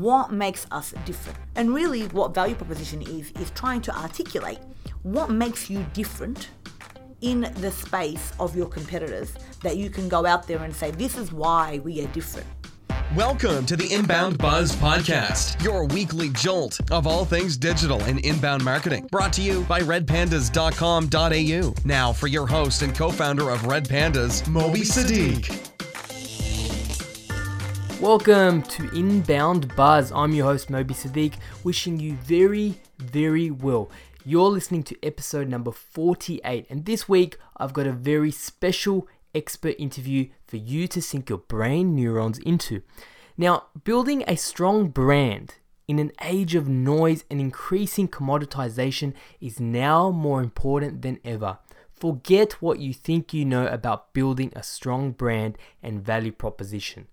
what makes us different. And really, what value proposition is, is trying to articulate what makes you different in the space of your competitors that you can go out there and say, this is why we are different. Welcome to the Inbound Buzz Podcast, your weekly jolt of all things digital and inbound marketing. Brought to you by redpandas.com.au. Now, for your host and co founder of Red Pandas, Moby Sadiq. Welcome to Inbound Buzz. I'm your host, Moby Sadiq, wishing you very, very well. You're listening to episode number 48, and this week I've got a very special expert interview for you to sink your brain neurons into. Now, building a strong brand in an age of noise and increasing commoditization is now more important than ever. Forget what you think you know about building a strong brand and value proposition.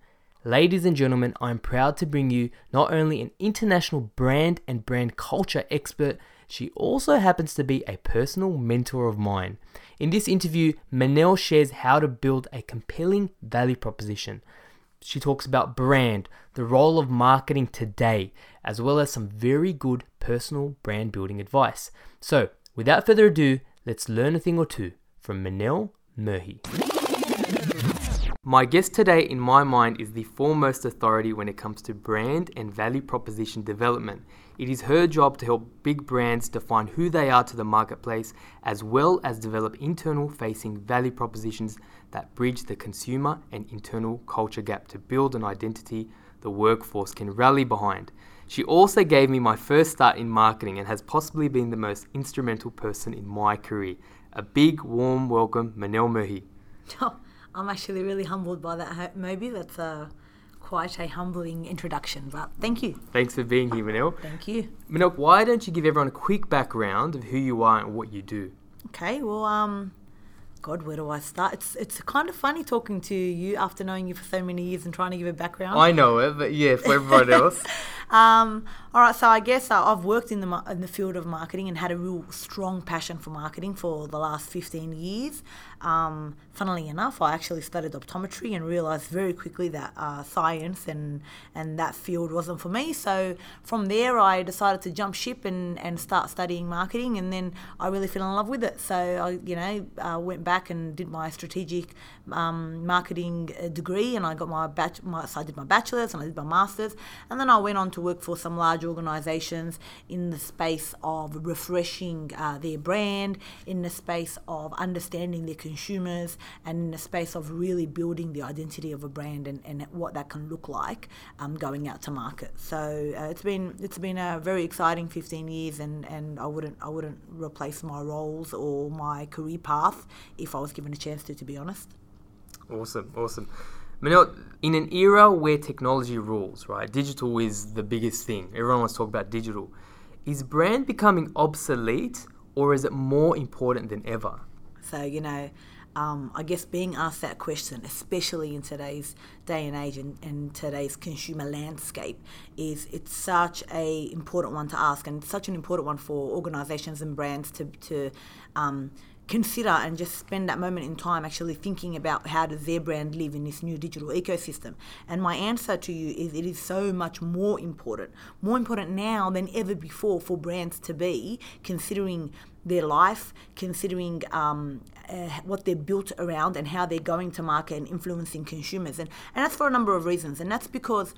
Ladies and gentlemen, I'm proud to bring you not only an international brand and brand culture expert, she also happens to be a personal mentor of mine. In this interview, Manel shares how to build a compelling value proposition. She talks about brand, the role of marketing today, as well as some very good personal brand building advice. So, without further ado, let's learn a thing or two from Manel Murhi. My guest today, in my mind, is the foremost authority when it comes to brand and value proposition development. It is her job to help big brands define who they are to the marketplace, as well as develop internal facing value propositions that bridge the consumer and internal culture gap to build an identity the workforce can rally behind. She also gave me my first start in marketing and has possibly been the most instrumental person in my career. A big, warm welcome, Manel Murhi. I'm actually really humbled by that, Moby. That's a quite a humbling introduction, but thank you. Thanks for being here, Manel. Thank you. Manel, why don't you give everyone a quick background of who you are and what you do? Okay, well, um, God, where do I start? It's it's kind of funny talking to you after knowing you for so many years and trying to give a background. I know it, but yeah, for everyone else. um, all right, so I guess uh, I've worked in the in the field of marketing and had a real strong passion for marketing for the last 15 years. Um, funnily enough, I actually studied optometry and realized very quickly that uh, science and, and that field wasn't for me. So from there, I decided to jump ship and, and start studying marketing, and then I really fell in love with it. So I, you know, uh, went back and did my strategic um, marketing uh, degree, and I got my, batch, my so I did my bachelor's and I did my master's, and then I went on to work for some large organisations in the space of refreshing uh, their brand, in the space of understanding their consumers and in the space of really building the identity of a brand and, and what that can look like um, going out to market. So uh, it's been it's been a very exciting 15 years, and, and I wouldn't I wouldn't replace my roles or my career path if I was given a chance to. To be honest. Awesome, awesome. Manel, in an era where technology rules, right? Digital is the biggest thing. Everyone wants to talk about digital. Is brand becoming obsolete or is it more important than ever? So, you know, um, I guess being asked that question, especially in today's day and age and, today's consumer landscape, is it's such a important one to ask and such an important one for organisations and brands to to um, consider and just spend that moment in time actually thinking about how does their brand live in this new digital ecosystem. And my answer to you is it is so much more important more important now than ever before for brands to be considering their life considering um, uh, what they're built around and how they're going to market and influencing consumers. And, and that's for a number of reasons. And that's because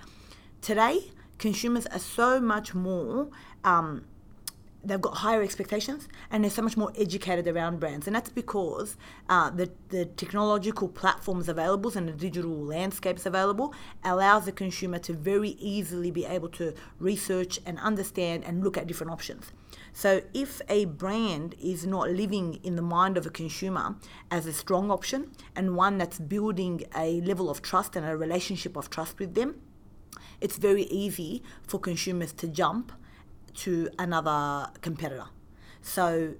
today consumers are so much more um, they've got higher expectations and they're so much more educated around brands. And that's because uh, the, the technological platforms available and the digital landscapes available allows the consumer to very easily be able to research and understand and look at different options so if a brand is not living in the mind of a consumer as a strong option and one that's building a level of trust and a relationship of trust with them it's very easy for consumers to jump to another competitor. So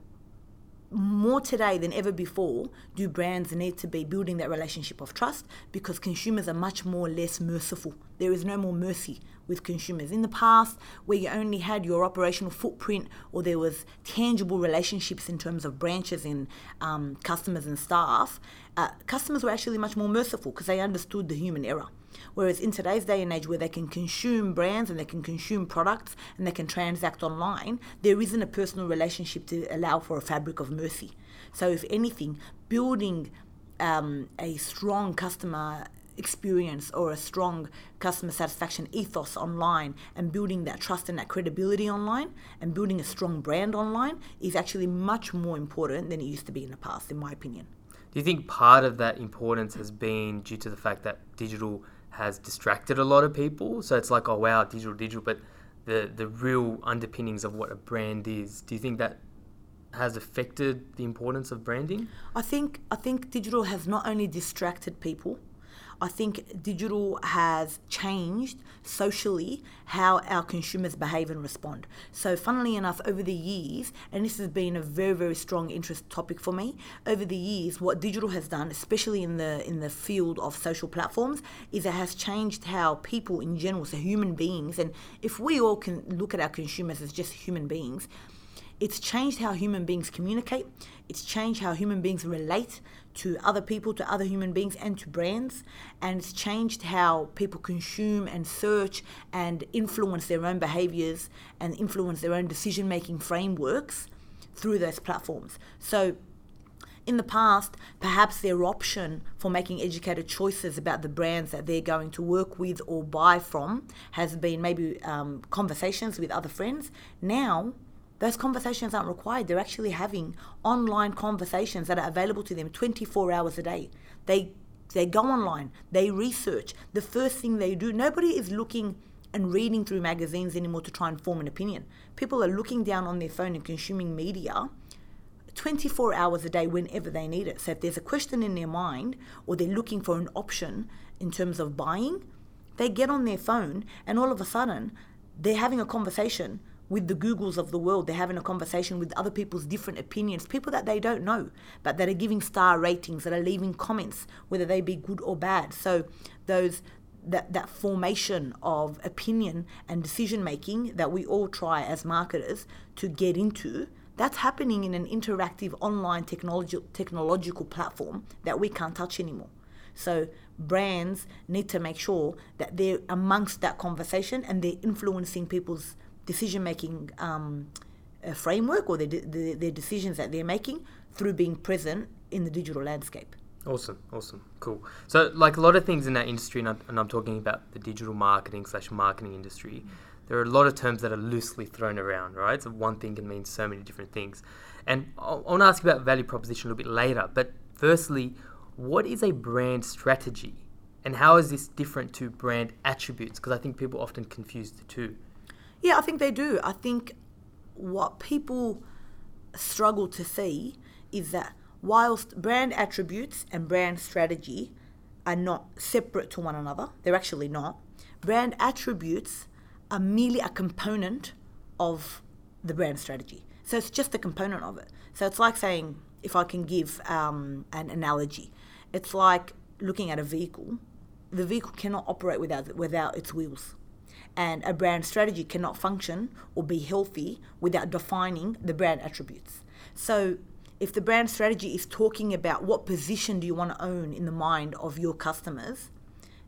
more today than ever before do brands need to be building that relationship of trust because consumers are much more less merciful. There is no more mercy with consumers. In the past, where you only had your operational footprint or there was tangible relationships in terms of branches and um, customers and staff, uh, customers were actually much more merciful because they understood the human error. Whereas in today's day and age, where they can consume brands and they can consume products and they can transact online, there isn't a personal relationship to allow for a fabric of mercy. So, if anything, building um, a strong customer experience or a strong customer satisfaction ethos online and building that trust and that credibility online and building a strong brand online is actually much more important than it used to be in the past, in my opinion. Do you think part of that importance has been due to the fact that digital has distracted a lot of people? So it's like, oh wow, digital, digital, but the the real underpinnings of what a brand is. Do you think that has affected the importance of branding? I think I think digital has not only distracted people, I think digital has changed socially how our consumers behave and respond. So, funnily enough, over the years, and this has been a very, very strong interest topic for me, over the years, what digital has done, especially in the in the field of social platforms, is it has changed how people in general, so human beings, and if we all can look at our consumers as just human beings, it's changed how human beings communicate. It's changed how human beings relate to other people, to other human beings, and to brands. And it's changed how people consume and search and influence their own behaviors and influence their own decision making frameworks through those platforms. So, in the past, perhaps their option for making educated choices about the brands that they're going to work with or buy from has been maybe um, conversations with other friends. Now, those conversations aren't required. They're actually having online conversations that are available to them 24 hours a day. They they go online, they research. The first thing they do, nobody is looking and reading through magazines anymore to try and form an opinion. People are looking down on their phone and consuming media 24 hours a day whenever they need it. So if there's a question in their mind or they're looking for an option in terms of buying, they get on their phone and all of a sudden they're having a conversation with the Googles of the world. They're having a conversation with other people's different opinions, people that they don't know, but that are giving star ratings, that are leaving comments, whether they be good or bad. So those that, that formation of opinion and decision making that we all try as marketers to get into, that's happening in an interactive online technology, technological platform that we can't touch anymore. So brands need to make sure that they're amongst that conversation and they're influencing people's decision making um, framework or their, their, their decisions that they're making through being present in the digital landscape. Awesome, awesome, cool. So, like a lot of things in that industry, and I'm, and I'm talking about the digital marketing slash marketing industry, there are a lot of terms that are loosely thrown around, right? So, one thing can mean so many different things. And I want to ask you about value proposition a little bit later. But firstly, what is a brand strategy? And how is this different to brand attributes? Because I think people often confuse the two. Yeah, I think they do. I think what people struggle to see is that whilst brand attributes and brand strategy are not separate to one another, they're actually not. Brand attributes are merely a component of the brand strategy. So it's just a component of it. So it's like saying, if I can give um, an analogy, it's like looking at a vehicle. The vehicle cannot operate without without its wheels and a brand strategy cannot function or be healthy without defining the brand attributes. So, if the brand strategy is talking about what position do you want to own in the mind of your customers,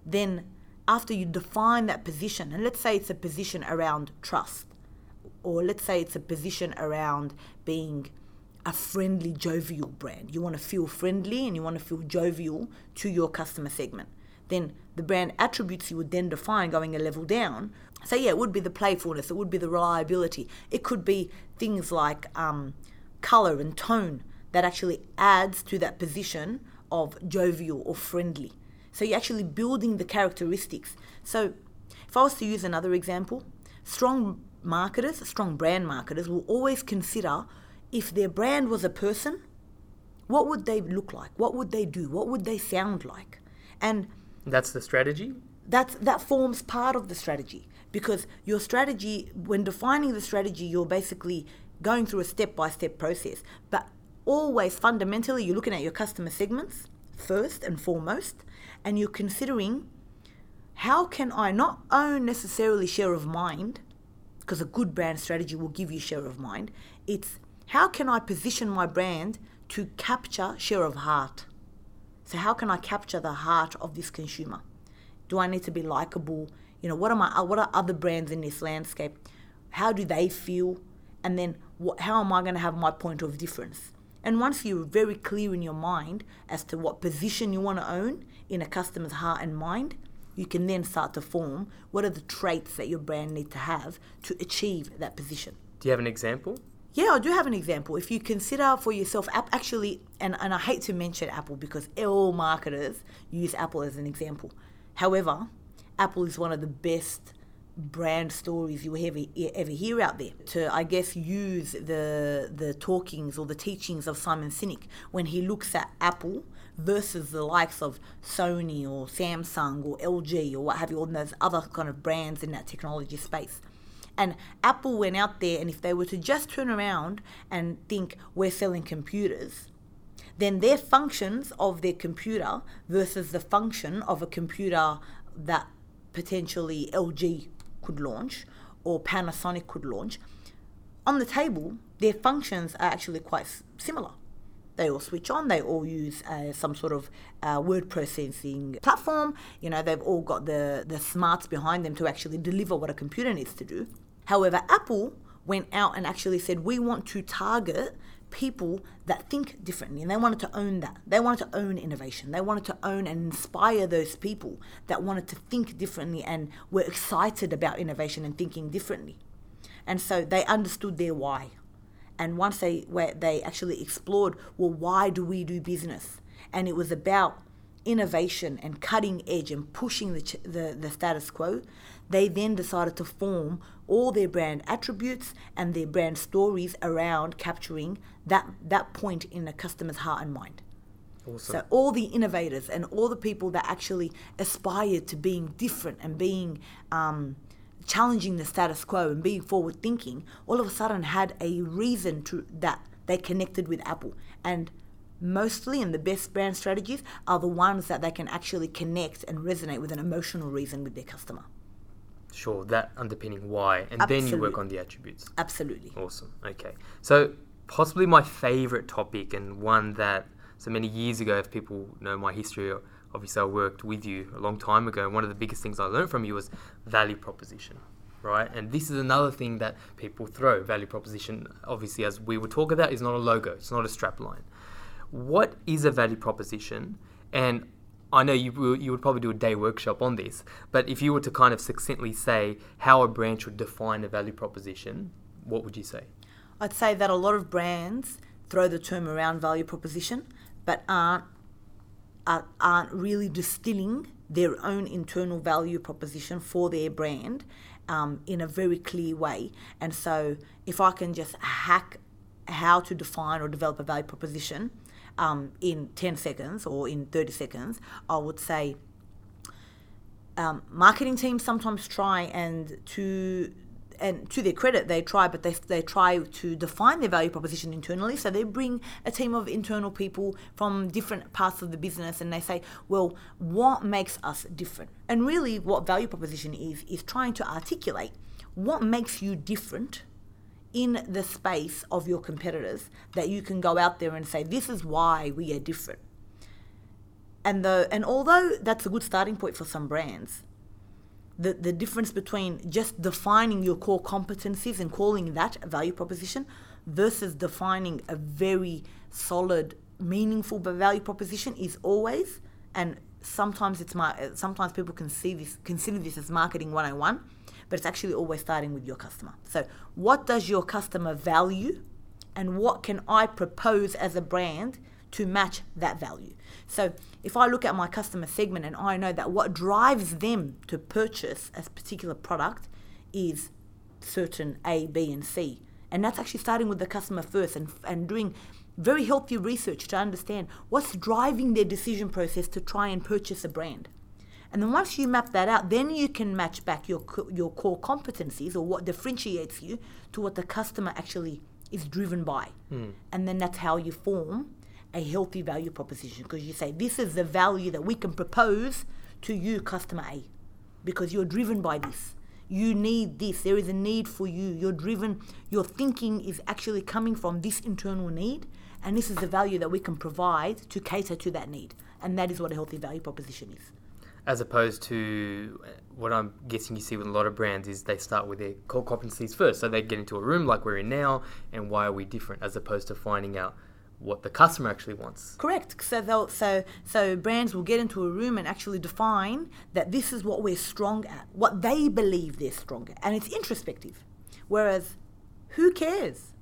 then after you define that position, and let's say it's a position around trust, or let's say it's a position around being a friendly, jovial brand. You want to feel friendly and you want to feel jovial to your customer segment then the brand attributes you would then define going a level down. So yeah, it would be the playfulness, it would be the reliability. It could be things like um, color and tone that actually adds to that position of jovial or friendly. So you're actually building the characteristics. So if I was to use another example, strong marketers, strong brand marketers will always consider if their brand was a person, what would they look like? What would they do? What would they sound like? And that's the strategy? That's, that forms part of the strategy because your strategy, when defining the strategy, you're basically going through a step by step process. But always fundamentally, you're looking at your customer segments first and foremost, and you're considering how can I not own necessarily share of mind, because a good brand strategy will give you share of mind. It's how can I position my brand to capture share of heart? So, how can I capture the heart of this consumer? Do I need to be likable? You know, what am I? Uh, what are other brands in this landscape? How do they feel? And then, what, how am I going to have my point of difference? And once you're very clear in your mind as to what position you want to own in a customer's heart and mind, you can then start to form what are the traits that your brand need to have to achieve that position. Do you have an example? Yeah, I do have an example. If you consider for yourself, actually, and, and I hate to mention Apple because all marketers use Apple as an example. However, Apple is one of the best brand stories you will ever, ever hear out there to i guess use the the talkings or the teachings of simon sinek when he looks at apple versus the likes of sony or samsung or lg or what have you all those other kind of brands in that technology space and apple went out there and if they were to just turn around and think we're selling computers then their functions of their computer versus the function of a computer that potentially LG could launch or Panasonic could launch, on the table, their functions are actually quite similar. They all switch on. They all use uh, some sort of uh, word processing platform. You know, they've all got the the smarts behind them to actually deliver what a computer needs to do. However, Apple went out and actually said we want to target people that think differently and they wanted to own that. They wanted to own innovation. They wanted to own and inspire those people that wanted to think differently and were excited about innovation and thinking differently. And so they understood their why. And once they where they actually explored, well, why do we do business? And it was about innovation and cutting edge and pushing the, the, the status quo, they then decided to form all their brand attributes and their brand stories around capturing that, that point in a customer's heart and mind. Awesome. So all the innovators and all the people that actually aspired to being different and being um, challenging the status quo and being forward thinking, all of a sudden had a reason to that they connected with Apple. And mostly and the best brand strategies are the ones that they can actually connect and resonate with an emotional reason with their customer. Sure, that underpinning why, and Absolutely. then you work on the attributes. Absolutely. Awesome. Okay. So, possibly my favorite topic and one that so many years ago, if people know my history, obviously I worked with you a long time ago. And one of the biggest things I learned from you was value proposition, right? And this is another thing that people throw value proposition, obviously, as we would talk about, is not a logo, it's not a strap line. What is a value proposition? And I know you you would probably do a day workshop on this, but if you were to kind of succinctly say how a brand should define a value proposition, what would you say? I'd say that a lot of brands throw the term around value proposition, but aren't aren't really distilling their own internal value proposition for their brand um, in a very clear way. And so, if I can just hack how to define or develop a value proposition, um, in 10 seconds or in 30 seconds, I would say um, marketing teams sometimes try and to and to their credit, they try, but they, they try to define their value proposition internally. So they bring a team of internal people from different parts of the business and they say, well, what makes us different? And really, what value proposition is, is trying to articulate what makes you different in the space of your competitors that you can go out there and say, this is why we are different. And the and although that's a good starting point for some brands, the, the difference between just defining your core competencies and calling that a value proposition versus defining a very solid, meaningful value proposition is always and sometimes it's my sometimes people can see this consider this as marketing 101 but it's actually always starting with your customer. So, what does your customer value, and what can I propose as a brand to match that value? So, if I look at my customer segment and I know that what drives them to purchase a particular product is certain A, B, and C, and that's actually starting with the customer first and, and doing very healthy research to understand what's driving their decision process to try and purchase a brand. And then once you map that out, then you can match back your your core competencies or what differentiates you to what the customer actually is driven by. Mm. And then that's how you form a healthy value proposition because you say this is the value that we can propose to you customer A because you're driven by this. You need this. There is a need for you. You're driven. Your thinking is actually coming from this internal need, and this is the value that we can provide to cater to that need. And that is what a healthy value proposition is. as opposed to uh, what I'm guessing you see with a lot of brands is they start with their core competencies first. So they get into a room like we're in now, and why are we different, as opposed to finding out what the customer actually wants. Correct. So they'll, so so brands will get into a room and actually define that this is what we're strong at, what they believe they're strong at, and it's introspective. Whereas, who cares?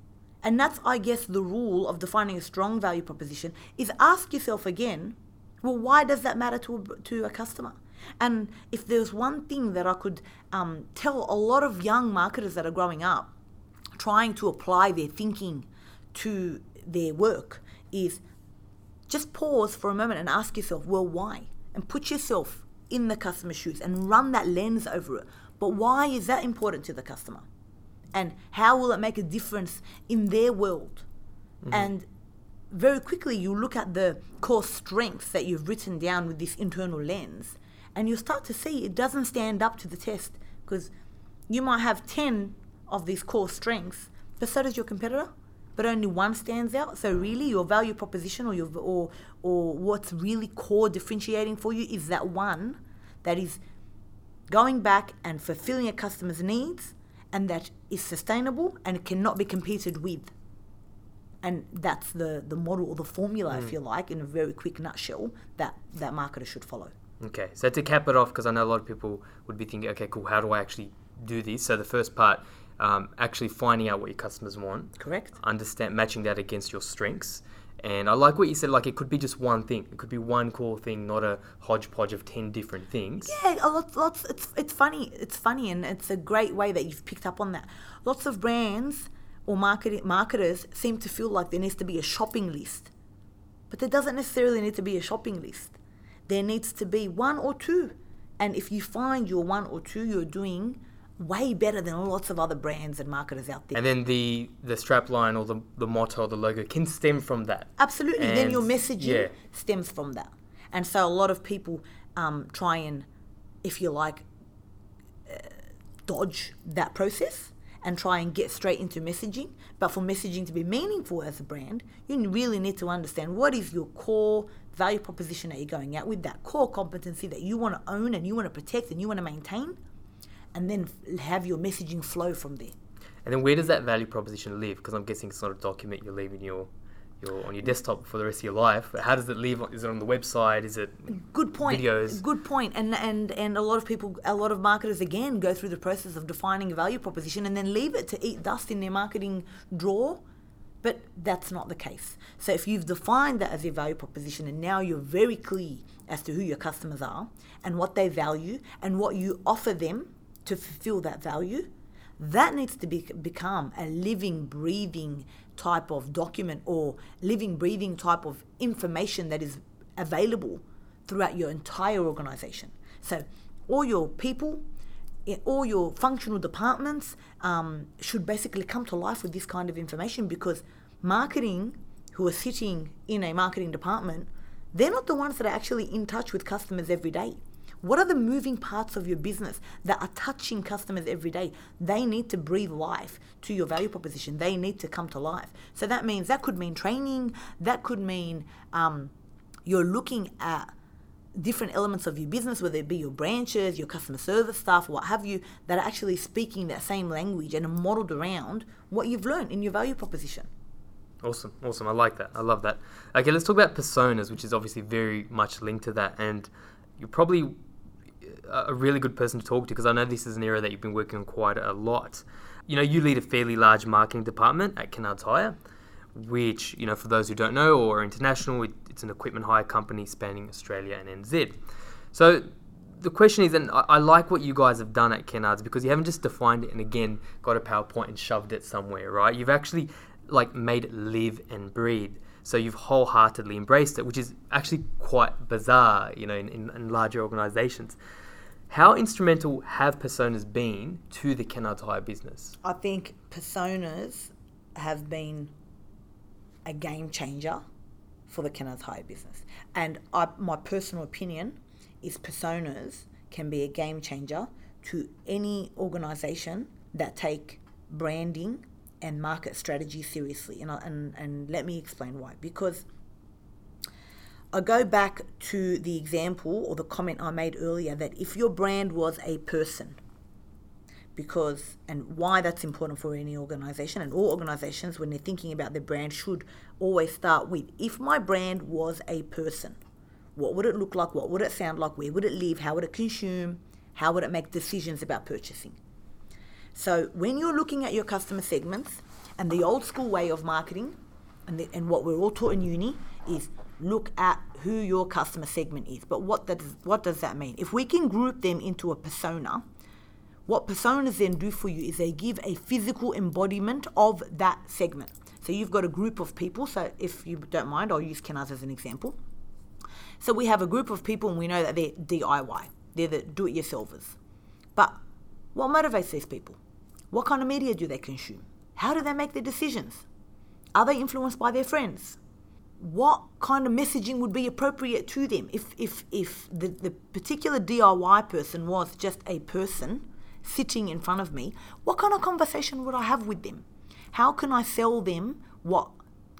And that's, I guess, the rule of defining a strong value proposition is ask yourself again, well, why does that matter to a, to a customer? And if there's one thing that I could um, tell a lot of young marketers that are growing up, trying to apply their thinking to their work, is just pause for a moment and ask yourself, well, why? And put yourself in the customer's shoes and run that lens over it. But why is that important to the customer? And how will it make a difference in their world? Mm-hmm. And very quickly, you look at the core strengths that you've written down with this internal lens, and you start to see it doesn't stand up to the test because you might have 10 of these core strengths, but so does your competitor, but only one stands out. So really, your value proposition or your or or what's really core differentiating for you is that one that is going back and fulfilling a customer's needs and that is sustainable and cannot be competed with. And that's the, the model or the formula, mm. if you like, in a very quick nutshell, that, that marketer should follow. Okay, so to cap it off, because I know a lot of people would be thinking, okay, cool, how do I actually do this? So the first part, um, actually finding out what your customers want. Correct. Understand, matching that against your strengths. And I like what you said, like it could be just one thing. It could be one cool thing, not a hodgepodge of 10 different things. Yeah, a lot, lots, it's, it's funny. It's funny and it's a great way that you've picked up on that. Lots of brands or market, marketers seem to feel like there needs to be a shopping list. But there doesn't necessarily need to be a shopping list. There needs to be one or two. And if you find your one or two you're doing way better than lots of other brands and marketers out there. And then the the strap line or the, the motto or the logo can stem from that. Absolutely. And then your messaging yeah. stems from that. And so a lot of people um, try and, if you like, uh, dodge that process and try and get straight into messaging. But for messaging to be meaningful as a brand, you really need to understand what is your core value proposition that you're going out with, that core competency that you want to own and you want to protect and you want to maintain and then have your messaging flow from there. And then where does that value proposition live? Because I'm guessing it's not a document you're leaving your your on your desktop for the rest of your life. How does it live? Is it on the website? Is it good point? Videos. Good point. And and and a lot of people, a lot of marketers again go through the process of defining a value proposition and then leave it to eat dust in their marketing drawer. But that's not the case. So if you've defined that as your value proposition and now you're very clear as to who your customers are and what they value and what you offer them to fulfill that value, that needs to be, become a living, breathing type of document or living, breathing type of information that is available throughout your entire organization. So, all your people, eh, all your functional departments um, should basically come to life with this kind of information because marketing, who are sitting in a marketing department, they're not the ones that are actually in touch with customers every day. What are the moving parts of your business that are touching customers every day? They need to breathe life to your value proposition. They need to come to life. So that means that could mean training. That could mean um, you're looking at different elements of your business, whether it be your branches, your customer service staff, what have you, that are actually speaking that same language and are modeled around what you've learned in your value proposition. Awesome, awesome. I like that. I love that. Okay, let's talk about personas, which is obviously very much linked to that. And you're probably a really good person to talk to because I know this is an area that you've been working on quite a lot. You know, you lead a fairly large marketing department at Kennards Hire, which, you know, for those who don't know or international, it's an equipment hire company spanning Australia and NZ. So the question is, and I, like what you guys have done at Kennards because you haven't just defined it and again got a PowerPoint and shoved it somewhere, right? You've actually like made it live and breathe. So you've wholeheartedly embraced it, which is actually quite bizarre, you know, in, in, in larger organizations. How instrumental have personas been to the Hire business? I think personas have been a game changer for the Hire business. And I, my personal opinion is personas can be a game changer to any organization that take branding and market strategy seriously. And, and, and let me explain why. Because I go back to the example or the comment I made earlier that if your brand was a person, because and why that's important for any organization and all organizations when they're thinking about their brand should always start with if my brand was a person what would it look like? What would it sound like? Where would it live? How would it consume? How would it make decisions about purchasing? So when you're looking at your customer segments and the old school way of marketing and, the, and what we're all taught in uni is look at who your customer segment is but what does what does that mean if we can group them into a persona what personas then do for you is they give a physical embodiment of that segment. So you've got a group of people. So if you don't mind, I'll use Kennards as an example. So we have a group of people and we know that they're DIY. They're the do-it-yourselfers. But what motivates these people? What kind of media do they consume? How do they make their decisions? Are they influenced by their friends? What kind of messaging would be appropriate to them? If, if, if the, the particular DIY person was just a person sitting in front of me, what kind of conversation would I have with them? How can I sell them what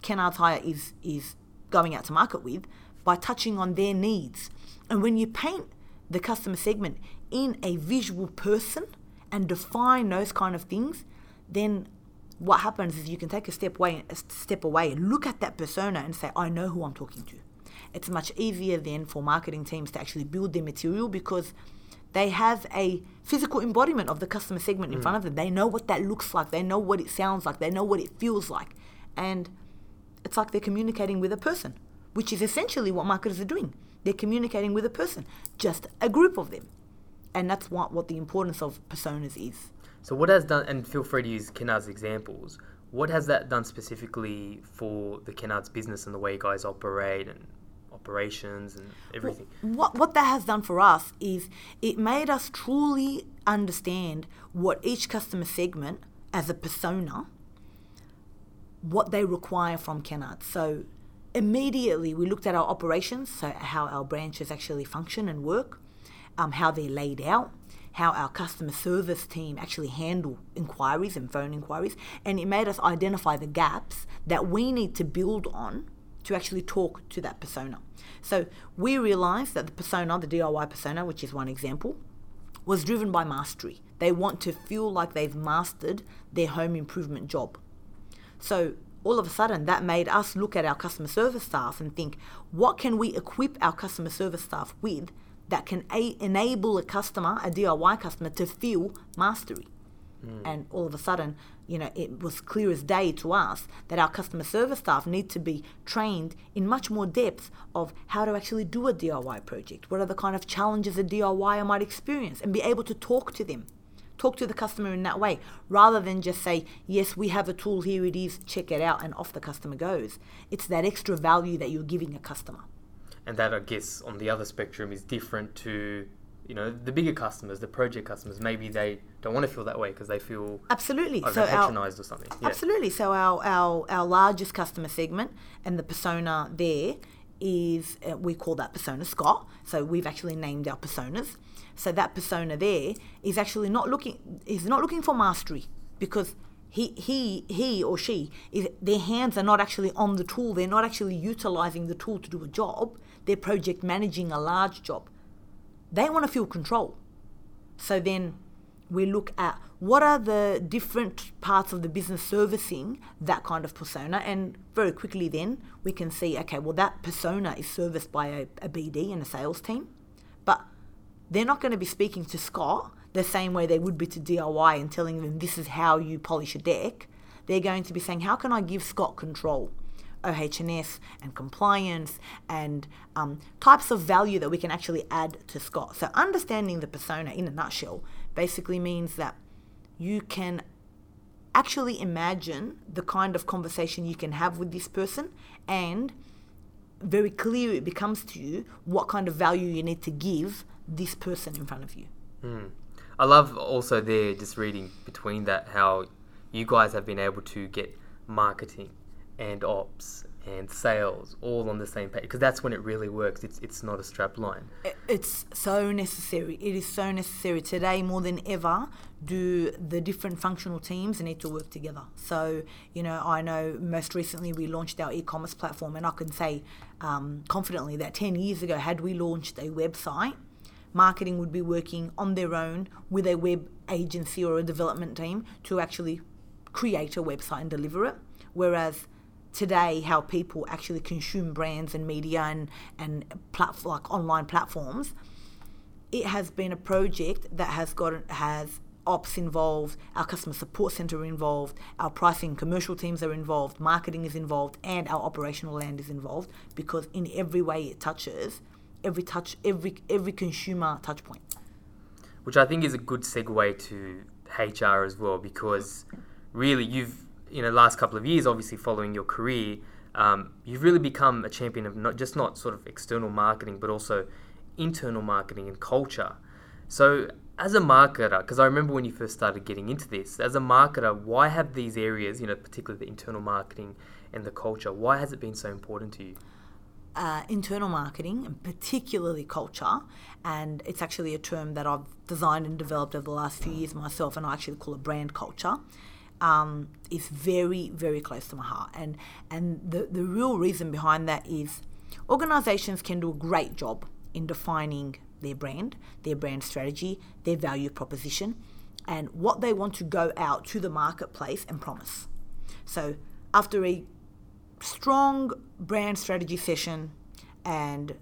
Kennards Hire is, is going out to market with by touching on their needs? And when you paint the customer segment in a visual person and define those kind of things, then what happens is you can take a step away, a step away and look at that persona and say, I know who I'm talking to. It's much easier then for marketing teams to actually build their material because they have a physical embodiment of the customer segment in mm. front of them. They know what that looks like. They know what it sounds like. They know what it feels like. And it's like they're communicating with a person, which is essentially what marketers are doing. They're communicating with a person, just a group of them. And that's what, what the importance of personas is. So, what has done, and feel free to use Kennard's examples, what has that done specifically for the Kennard's business and the way you guys operate and operations and everything. What what that has done for us is it made us truly understand what each customer segment as a persona what they require from Kennard. So immediately we looked at our operations, so how our branches actually function and work, um, how they're laid out, how our customer service team actually handle inquiries and phone inquiries, and it made us identify the gaps that we need to build on to actually talk to that persona. So we realized that the persona, the DIY persona, which is one example, was driven by mastery. They want to feel like they've mastered their home improvement job. So all of a sudden, that made us look at our customer service staff and think, what can we equip our customer service staff with that can a- enable a customer, a DIY customer, to feel mastery? Mm. And all of a sudden, you know, it was clear as day to us that our customer service staff need to be trained in much more depth of how to actually do a DIY project. What are the kind of challenges a DIYer might experience and be able to talk to them. Talk to the customer in that way rather than just say, yes, we have a tool, here it is, check it out, and off the customer goes. It's that extra value that you're giving a customer. And that, I guess, on the other spectrum is different to you know the bigger customers, the project customers, maybe they don't want to feel that way because they feel absolutely so patronized or something. Yeah. Absolutely. So our, our our largest customer segment and the persona there is uh, we call that persona Scott. So we've actually named our personas. So that persona there is actually not looking is not looking for mastery because he he he or she is their hands are not actually on the tool. They're not actually utilizing the tool to do a job. They're project managing a large job. They want to feel control. So then we look at what are the different parts of the business servicing that kind of persona and very quickly then we can see okay well that persona is serviced by a, a bd and a sales team but they're not going to be speaking to scott the same way they would be to diy and telling them this is how you polish a deck they're going to be saying how can i give scott control OH&S and compliance and um, types of value that we can actually add to Scott. So understanding the persona in a nutshell basically means that you can actually imagine the kind of conversation you can have with this person and very clear it becomes to you what kind of value you need to give this person in front of you. Mm. I love also there just reading between that how you guys have been able to get marketing and ops and sales all on the same page because that's when it really works. It's it's not a strap line. It's so necessary. It is so necessary today more than ever. Do the different functional teams need to work together? So you know, I know most recently we launched our e-commerce platform, and I can say um, confidently that ten years ago, had we launched a website, marketing would be working on their own with a web agency or a development team to actually create a website and deliver it. Whereas today, how people actually consume brands and media and and plat- like online platforms, it has been a project that has got has ops involved, our customer support center involved, our pricing commercial teams are involved, marketing is involved, and our operational land is involved because in every way it touches every touch every every consumer touch point. which I think is a good segue to HR as well, because really you've in the last couple of years, obviously following your career, um, you've really become a champion of not just not sort of external marketing, but also internal marketing and culture. So as a marketer, because I remember when you first started getting into this, as a marketer, why have these areas, you know, particularly the internal marketing and the culture, why has it been so important to you? uh, internal marketing and particularly culture, and it's actually a term that I've designed and developed over the last few years myself, and I actually call it brand culture. Um, is very very close to my heart, and and the the real reason behind that is organisations can do a great job in defining their brand, their brand strategy, their value proposition, and what they want to go out to the marketplace and promise. So after a strong brand strategy session and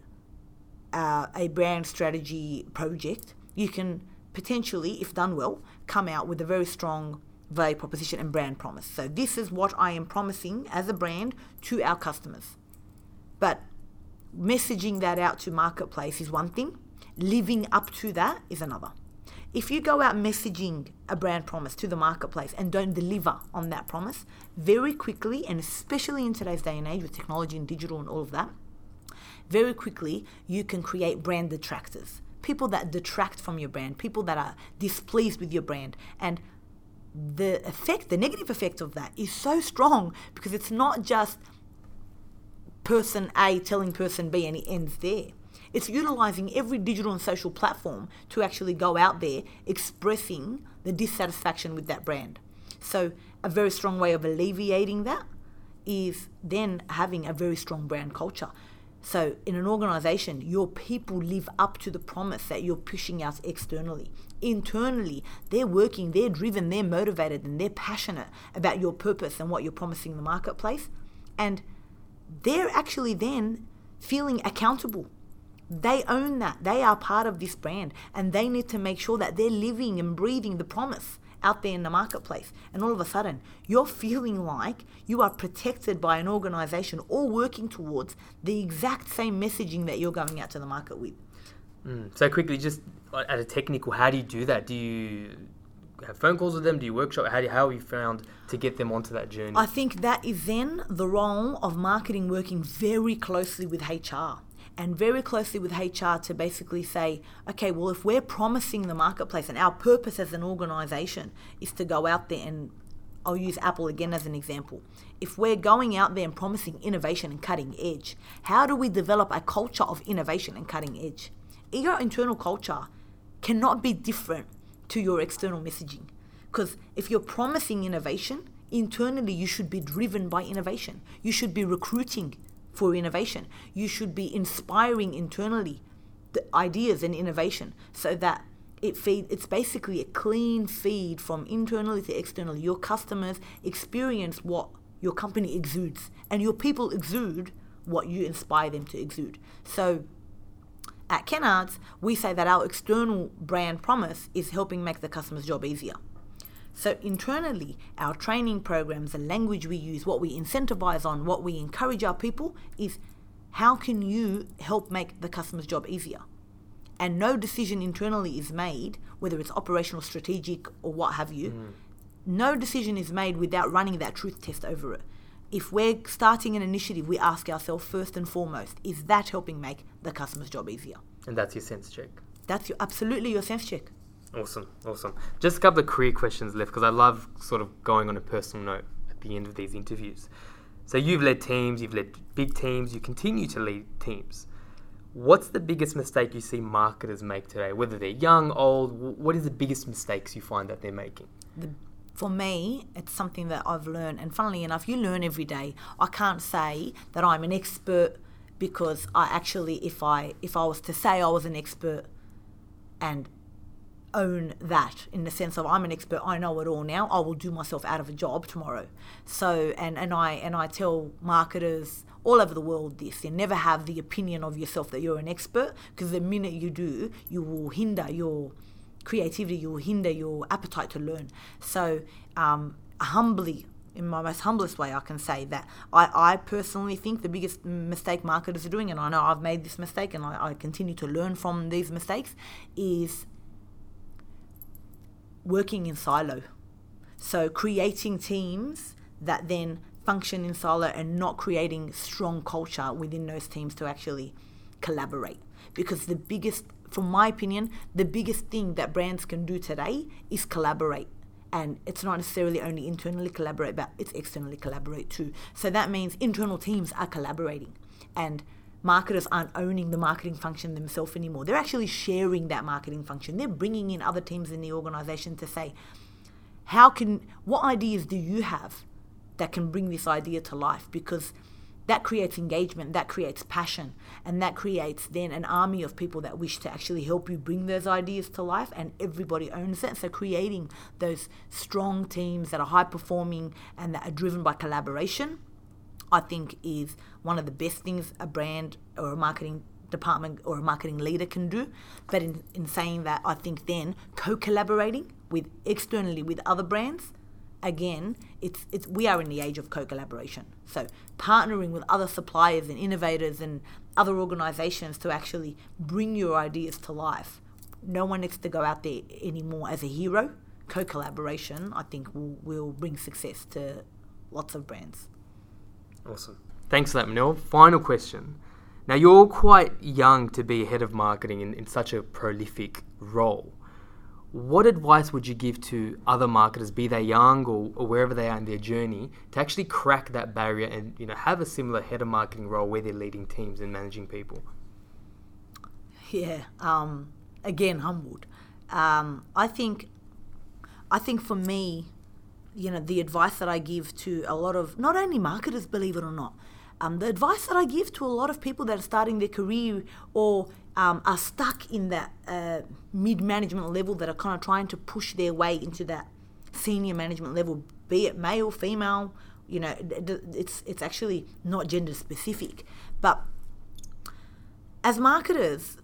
uh, a brand strategy project, you can potentially, if done well, come out with a very strong value proposition and brand promise. So, this is what I am promising as a brand to our customers. But messaging that out to marketplace is one thing, living up to that is another. If you go out messaging a brand promise to the marketplace and don't deliver on that promise, very quickly, and especially in today's day and age with technology and digital and all of that, very quickly you can create brand detractors. People that detract from your brand, people that are displeased with your brand. And the effect, the negative effect of that is so strong because it's not just person A telling person B and it ends there. It's utilizing every digital and social platform to actually go out there expressing the dissatisfaction with that brand. So, a very strong way of alleviating that is then having a very strong brand culture. So, in an organization, your people live up to the promise that you're pushing out externally. Internally, they're working, they're driven, they're motivated, and they're passionate about your purpose and what you're promising the marketplace. And they're actually then feeling accountable. They own that. They are part of this brand and they need to make sure that they're living and breathing the promise out there in the marketplace. And all of a sudden, you're feeling like you are protected by an organization all working towards the exact same messaging that you're going out to the market with. Mm. So quickly, just at a technical, how do you do that? Do you have phone calls with them? Do you workshop? How, do you, how have you found to get them onto that journey? I think that is then the role of marketing working very closely with HR and very closely with HR to basically say, okay, well, if we're promising the marketplace and our purpose as an organization is to go out there and I'll use Apple again as an example. If we're going out there and promising innovation and cutting edge, how do we develop a culture of innovation and cutting edge? Your internal culture cannot be different to your external messaging. Because if you're promising innovation, internally you should be driven by innovation. You should be recruiting for innovation. You should be inspiring internally the ideas and innovation so that it feed it's basically a clean feed from internally to externally. Your customers experience what your company exudes and your people exude what you inspire them to exude. So at Kennards, we say that our external brand promise is helping make the customer's job easier. So internally, our training programs, the language we use, what we incentivize on, what we encourage our people is how can you help make the customer's job easier? And no decision internally is made, whether it's operational, strategic, or what have you. Mm. No decision is made without running that truth test over it. If we're starting an initiative, we ask ourselves first and foremost, is that helping make the customer's job easier? and that's your sense check. That's your, absolutely your sense check. Awesome, awesome. Just a couple of career questions left because I love sort of going on a personal note at the end of these interviews. So you've led teams, you've led big teams, you continue to lead teams. What's the biggest mistake you see marketers make today? Whether they're young, old, what is the biggest mistakes you find that they're making? For me, it's something that I've learned, and funnily enough, you learn every day. I can't say that I'm an expert because I actually, if I if I was to say I was an expert and own that in the sense of I'm an expert, I know it all now. I will do myself out of a job tomorrow. So and and I and I tell marketers all over the world this. You never have the opinion of yourself that you're an expert because the minute you do, you will hinder your creativity, you will hinder your appetite to learn. So um, humbly in my most humblest way, I can say that I, I personally think the biggest mistake marketers are doing, and I know I've made this mistake and I, I continue to learn from these mistakes, is working in silo. So creating teams that then function in silo and not creating strong culture within those teams to actually collaborate. Because the biggest, from my opinion, the biggest thing that brands can do today is collaborate. And it's not necessarily only internally collaborate, but it's externally collaborate too. So that means internal teams are collaborating. And marketers aren't owning the marketing function themselves anymore. They're actually sharing that marketing function. They're bringing in other teams in the organization to say, how can, what ideas do you have that can bring this idea to life? Because that creates engagement, that creates passion, and that creates then an army of people that wish to actually help you bring those ideas to life, and everybody owns it. So, creating those strong teams that are high performing and that are driven by collaboration I think is one of the best things a brand or a marketing department or a marketing leader can do. But in, in saying that, I think then co collaborating with externally with other brands, again, it's, it's we are in the age of co collaboration. So partnering with other suppliers and innovators and other organizations to actually bring your ideas to life. No one needs to go out there anymore as a hero. Co collaboration, I think, will, will bring success to lots of brands. Awesome. Thanks for that, Manel. Final question. Now, you're quite young to be head of marketing in, in such a prolific role. What advice would you give to other marketers, be they young or, or, wherever they are in their journey, to actually crack that barrier and you know have a similar head of marketing role where they're leading teams and managing people? Yeah. Um, again, humbled. Um, I think. I think for me, you know, the advice that I give to a lot of not only marketers, believe it or not, um, the advice that I give to a lot of people that are starting their career or um, are stuck in that uh, mid management level that are kind of trying to push their way into that senior management level, be it male, female, you know, it's it's actually not gender specific, but as marketers,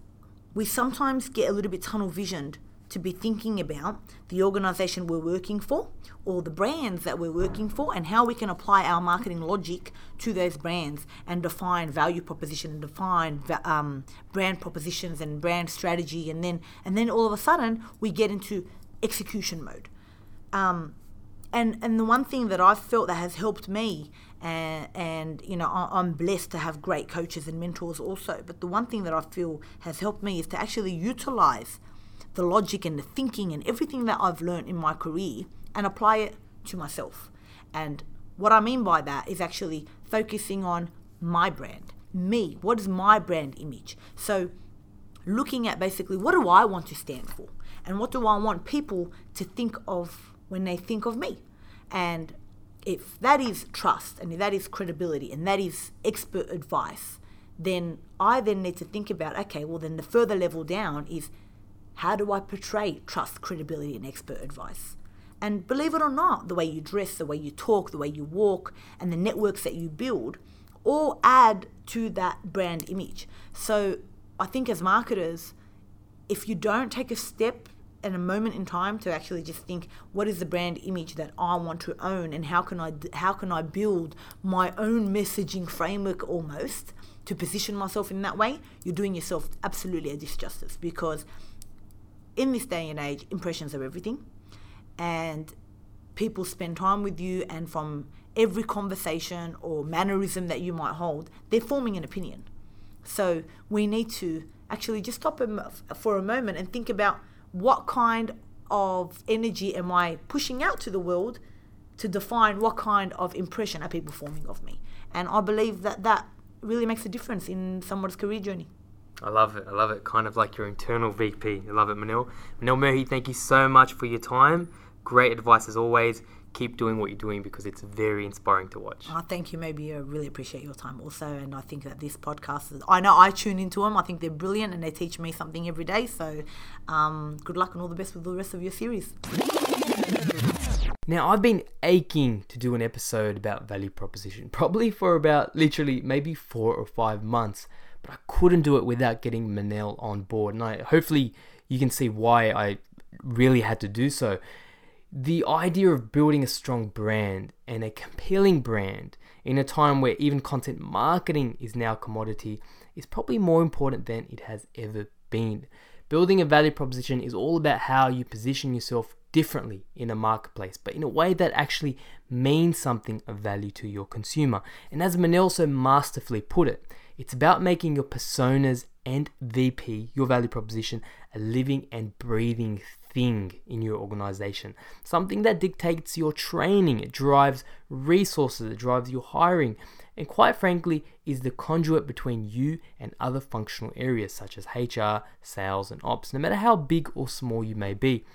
we sometimes get a little bit tunnel visioned to be thinking about the organization we're working for or the brands that we're working for and how we can apply our marketing logic to those brands and define value proposition and define um, brand propositions and brand strategy and then and then all of a sudden we get into execution mode. Um, and and the one thing that I've felt that has helped me and, and you know I'm blessed to have great coaches and mentors also but the one thing that I feel has helped me is to actually utilize the logic and the thinking and everything that I've learned in my career and apply it to myself. And what I mean by that is actually focusing on my brand, me. What is my brand image? So, looking at basically what do I want to stand for? And what do I want people to think of when they think of me? And if that is trust and if that is credibility and that is expert advice, then I then need to think about okay, well, then the further level down is how do I portray trust, credibility, and expert advice? And believe it or not, the way you dress, the way you talk, the way you walk, and the networks that you build all add to that brand image. So I think as marketers, if you don't take a step and a moment in time to actually just think what is the brand image that I want to own and how can I how can I build my own messaging framework almost to position myself in that way you're doing yourself absolutely a disjustice because in this day and age impressions are everything and people spend time with you and from every conversation or mannerism that you might hold they're forming an opinion so we need to actually just stop for a moment and think about what kind of energy am i pushing out to the world to define what kind of impression are people forming of me. And I believe that that really makes a difference in someone's career journey. I love it. I love it. Kind of like your internal VP. I love it, Manel. Manel Murhi, thank you so much for your time. Great advice as always. Keep doing what you're doing because it's very inspiring to watch. Oh, thank you, Maybe I really appreciate your time also. And I think that this podcast, is, I know I tune into them. I think they're brilliant and they teach me something every day. So um, good luck and all the best with the rest of your series. Now, I've been aching to do an episode about value proposition, probably for about literally maybe four or five months, but I couldn't do it without getting Manel on board. And I hopefully you can see why I really had to do so. The idea of building a strong brand and a compelling brand in a time where even content marketing is now a commodity is probably more important than it has ever been. Building a value proposition is all about how you position yourself differently in a marketplace, but in a way that actually means something of value to your consumer. And as Manel so masterfully put it, it's about making your personas and VP, your value proposition, a living and breathing thing in your organization. Something that dictates your training, it drives resources, it drives your hiring, and quite frankly, is the conduit between you and other functional areas such as HR, sales, and ops, no matter how big or small you may be.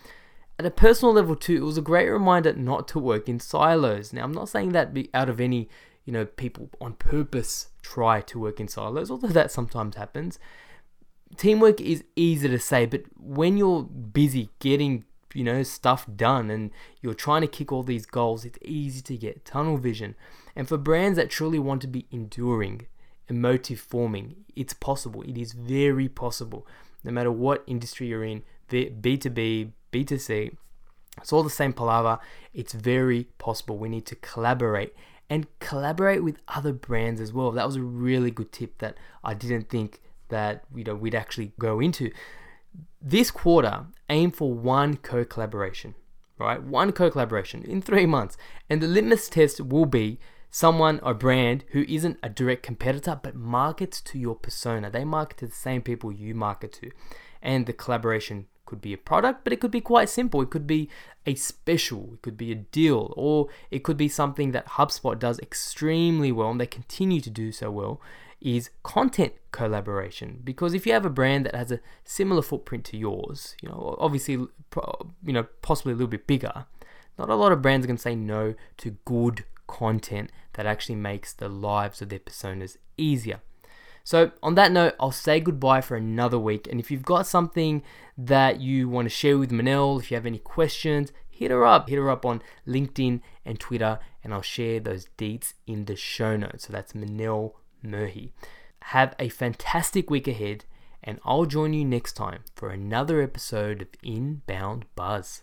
At a personal level too, it was a great reminder not to work in silos. Now, I'm not saying that out of any, you know, people on purpose try to work in silos, although that sometimes happens. Teamwork is easy to say, but when you're busy getting, you know, stuff done and you're trying to kick all these goals, it's easy to get tunnel vision. And for brands that truly want to be enduring, emotive forming, it's possible. It is very possible. No matter what industry you're in, B2B, B2C, it's all the same palaver. It's very possible. We need to collaborate and collaborate with other brands as well. That was a really good tip that I didn't think that you know we'd actually go into. This quarter, aim for one co-collaboration, right? One co-collaboration in three months, and the litmus test will be someone or brand who isn't a direct competitor but markets to your persona. They market to the same people you market to, and the collaboration could be a product, but it could be quite simple. It could be a special, it could be a deal, or it could be something that HubSpot does extremely well and they continue to do so well is content collaboration. Because if you have a brand that has a similar footprint to yours, you know, obviously, you know, possibly a little bit bigger, not a lot of brands are going to say no to good content that actually makes the lives of their personas easier. So, on that note, I'll say goodbye for another week. And if you've got something that you want to share with Manel, if you have any questions, hit her up. Hit her up on LinkedIn and Twitter, and I'll share those deets in the show notes. So, that's Manel Murhi. Have a fantastic week ahead, and I'll join you next time for another episode of Inbound Buzz.